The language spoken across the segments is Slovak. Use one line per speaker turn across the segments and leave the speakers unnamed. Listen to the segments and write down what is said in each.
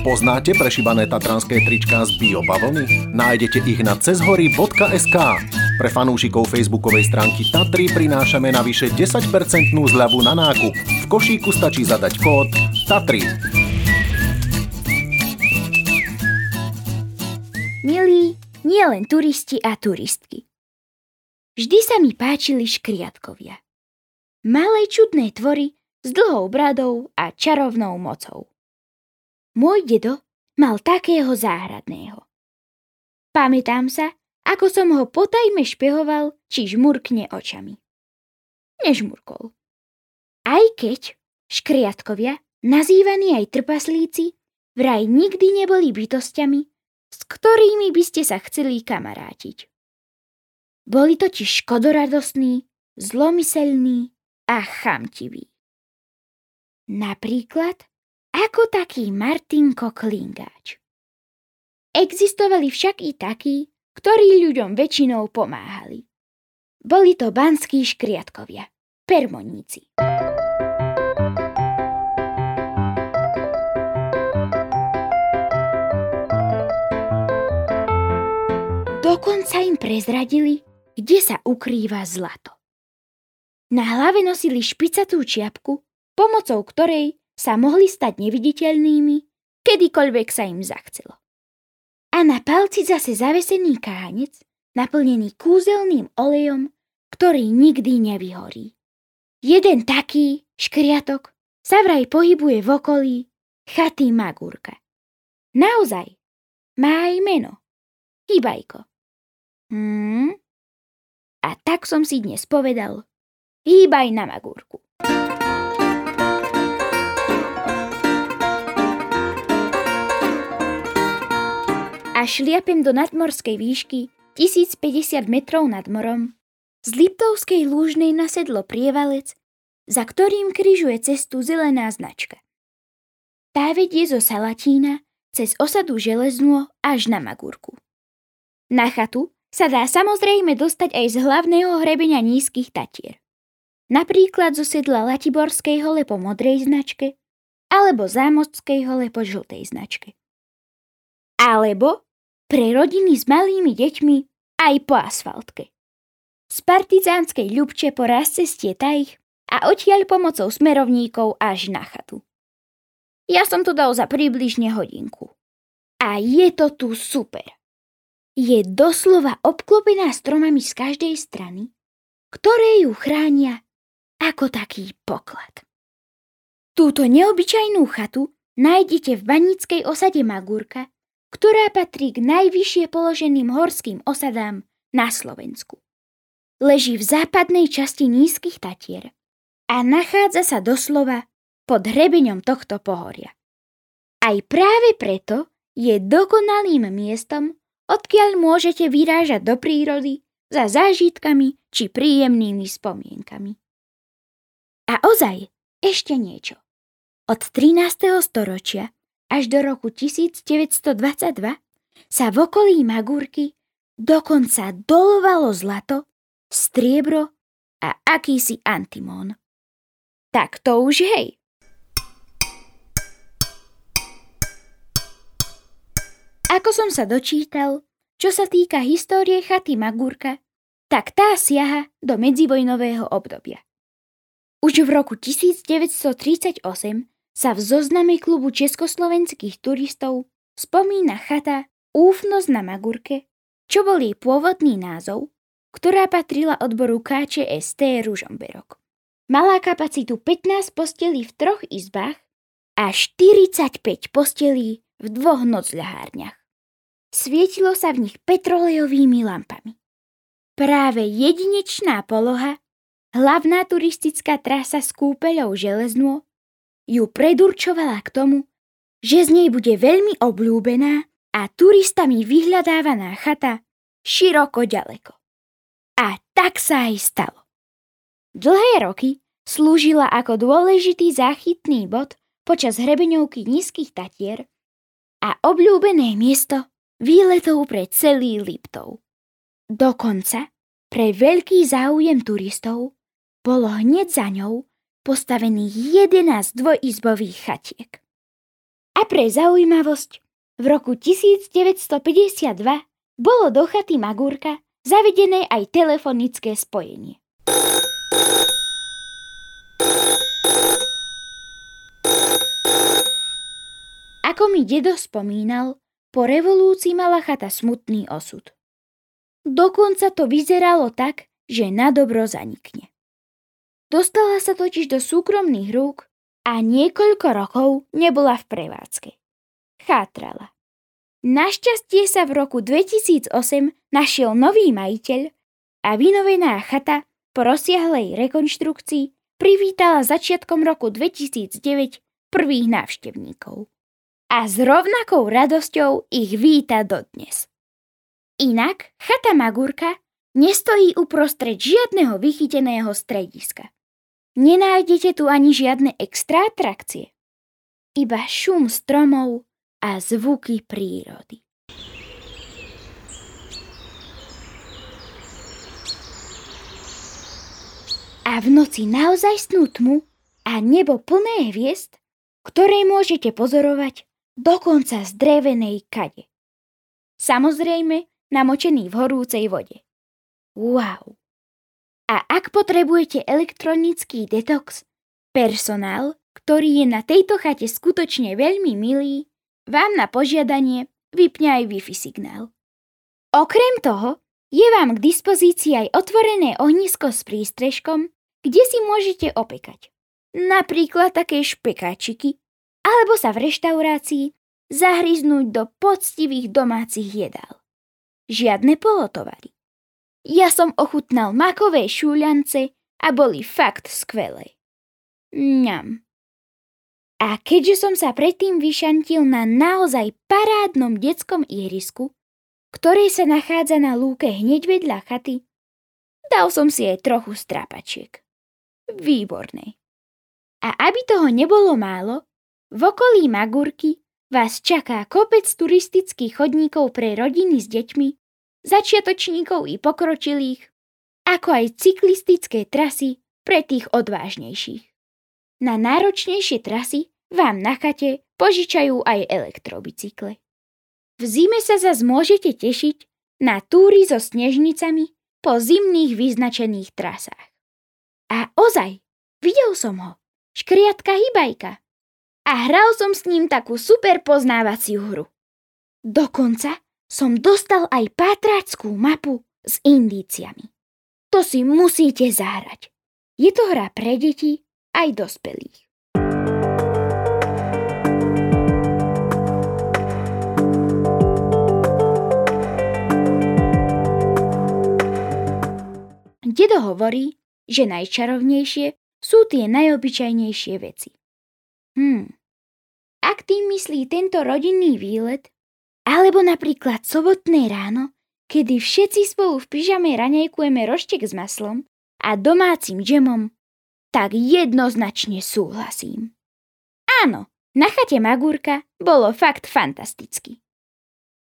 Poznáte prešibané tatranské tričká z biobavlny? Nájdete ich na cezhory.sk. Pre fanúšikov facebookovej stránky Tatry prinášame navyše 10% zľavu na nákup. V košíku stačí zadať kód TATRY.
Milí, nie len turisti a turistky. Vždy sa mi páčili škriatkovia. Malé čudné tvory s dlhou bradou a čarovnou mocou. Môj dedo mal takého záhradného. Pamätám sa, ako som ho potajme špehoval, či žmurkne očami. Nežmurkol. Aj keď škriatkovia, nazývaní aj trpaslíci, vraj nikdy neboli bytostiami, s ktorými by ste sa chceli kamarátiť. Boli totiž škodoradosní, zlomyselní a chamtiví. Napríklad ako taký Martinko Klingáč. Existovali však i takí, ktorí ľuďom väčšinou pomáhali. Boli to banskí škriatkovia, permoníci. Dokonca im prezradili, kde sa ukrýva zlato. Na hlave nosili špicatú čiapku, pomocou ktorej sa mohli stať neviditeľnými, kedykoľvek sa im zachcelo. A na palci zase zavesený kánec, naplnený kúzelným olejom, ktorý nikdy nevyhorí. Jeden taký, škriatok, sa vraj pohybuje v okolí chaty Magúrka. Naozaj, má aj meno. Hýbajko. Hmm? A tak som si dnes povedal, hýbaj na Magúrku. A šliapem do nadmorskej výšky 1050 metrov nad morom. Z Liptovskej lúžnej nasedlo prievalec, za ktorým kryžuje cestu zelená značka. Tá vedie zo Salatína cez osadu Železnú až na Magúrku. Na chatu sa dá samozrejme dostať aj z hlavného hrebenia nízkych Tatier. Napríklad zo sedla Latiborskej hole po modrej značke alebo Zámockej hole po žltej značke. Alebo pre rodiny s malými deťmi aj po asfaltke. Z partizánskej ľubče po cestie Tajch a odtiaľ pomocou smerovníkov až na chatu. Ja som to dal za približne hodinku. A je to tu super. Je doslova obklopená stromami z každej strany, ktoré ju chránia ako taký poklad. Túto neobyčajnú chatu nájdete v banickej osade Magúrka ktorá patrí k najvyššie položeným horským osadám na Slovensku. Leží v západnej časti nízkych Tatier a nachádza sa doslova pod hrebeňom tohto pohoria. Aj práve preto je dokonalým miestom, odkiaľ môžete vyrážať do prírody za zážitkami či príjemnými spomienkami. A ozaj, ešte niečo. Od 13. storočia až do roku 1922 sa v okolí Magúrky dokonca dolovalo zlato, striebro a akýsi antimón. Tak to už hej. Ako som sa dočítal, čo sa týka histórie chaty Magúrka, tak tá siaha do medzivojnového obdobia. Už v roku 1938 sa v zozname klubu československých turistov spomína chata Úfnosť na Magurke, čo bol jej pôvodný názov, ktorá patrila odboru KČST Ružomberok. Mala kapacitu 15 postelí v troch izbách a 45 postelí v dvoch nocľahárniach. Svietilo sa v nich petrolejovými lampami. Práve jedinečná poloha, hlavná turistická trasa s kúpeľou železnú ju predurčovala k tomu, že z nej bude veľmi obľúbená a turistami vyhľadávaná chata široko ďaleko. A tak sa aj stalo. Dlhé roky slúžila ako dôležitý záchytný bod počas hrebeňovky nízkych Tatier a obľúbené miesto výletov pre celý Liptov. Dokonca pre veľký záujem turistov bolo hneď za ňou postavených 11 dvojizbových chatiek. A pre zaujímavosť, v roku 1952 bolo do chaty Magúrka zavedené aj telefonické spojenie. Ako mi dedo spomínal, po revolúcii mala chata smutný osud. Dokonca to vyzeralo tak, že na dobro zanikne. Dostala sa totiž do súkromných rúk a niekoľko rokov nebola v prevádzke. Chátrala. Našťastie sa v roku 2008 našiel nový majiteľ a vynovená chata po rozsiahlej rekonštrukcii privítala začiatkom roku 2009 prvých návštevníkov. A s rovnakou radosťou ich víta dodnes. Inak chata Magurka nestojí uprostred žiadneho vychyteného strediska. Nenájdete tu ani žiadne extra atrakcie. Iba šum stromov a zvuky prírody. A v noci naozaj snú tmu a nebo plné hviezd, ktoré môžete pozorovať dokonca z drevenej kade. Samozrejme, namočený v horúcej vode. Wow! A ak potrebujete elektronický detox, personál, ktorý je na tejto chate skutočne veľmi milý, vám na požiadanie vypne aj Wi-Fi signál. Okrem toho, je vám k dispozícii aj otvorené ohnisko s prístrežkom, kde si môžete opekať. Napríklad také špekáčiky, alebo sa v reštaurácii zahryznúť do poctivých domácich jedál. Žiadne polotovary. Ja som ochutnal makové šúľance a boli fakt skvelé. Mňam. A keďže som sa predtým vyšantil na naozaj parádnom detskom ihrisku, ktoré sa nachádza na lúke hneď vedľa chaty, dal som si aj trochu strapačiek. Výborné. A aby toho nebolo málo, v okolí Magurky vás čaká kopec turistických chodníkov pre rodiny s deťmi začiatočníkov i pokročilých, ako aj cyklistické trasy pre tých odvážnejších. Na náročnejšie trasy vám na chate požičajú aj elektrobicykle. V zime sa zas môžete tešiť na túry so snežnicami po zimných vyznačených trasách. A ozaj, videl som ho, škriatka hybajka. A hral som s ním takú super poznávaciu hru. Dokonca som dostal aj pátrackú mapu s indíciami. To si musíte zahrať. Je to hra pre deti aj dospelých. Dedo hovorí, že najčarovnejšie sú tie najobyčajnejšie veci. Hm. Ak tým myslí tento rodinný výlet, alebo napríklad sobotné ráno, kedy všetci spolu v pyžame raňajkujeme roštek s maslom a domácim džemom, tak jednoznačne súhlasím. Áno, na chate Magúrka bolo fakt fantasticky.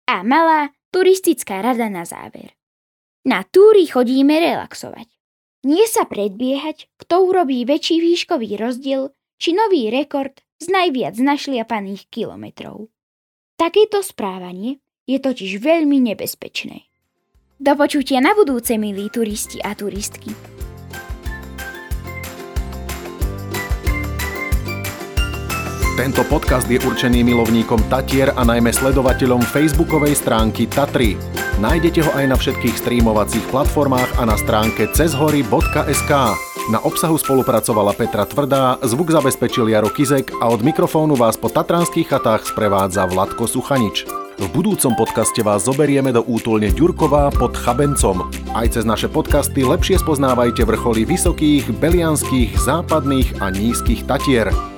A malá turistická rada na záver. Na túry chodíme relaxovať. Nie sa predbiehať, kto urobí väčší výškový rozdiel či nový rekord z najviac našliapaných kilometrov. Takéto správanie je totiž veľmi nebezpečné. Do počutia na budúce, milí turisti a turistky.
Tento podcast je určený milovníkom Tatier a najmä sledovateľom facebookovej stránky Tatry. Nájdete ho aj na všetkých streamovacích platformách a na stránke cezhory.sk. Na obsahu spolupracovala Petra Tvrdá, zvuk zabezpečil Jaro Kizek a od mikrofónu vás po tatranských chatách sprevádza Vladko Suchanič. V budúcom podcaste vás zoberieme do útulne Ďurková pod Chabencom. Aj cez naše podcasty lepšie spoznávajte vrcholy vysokých, belianských, západných a nízkych Tatier.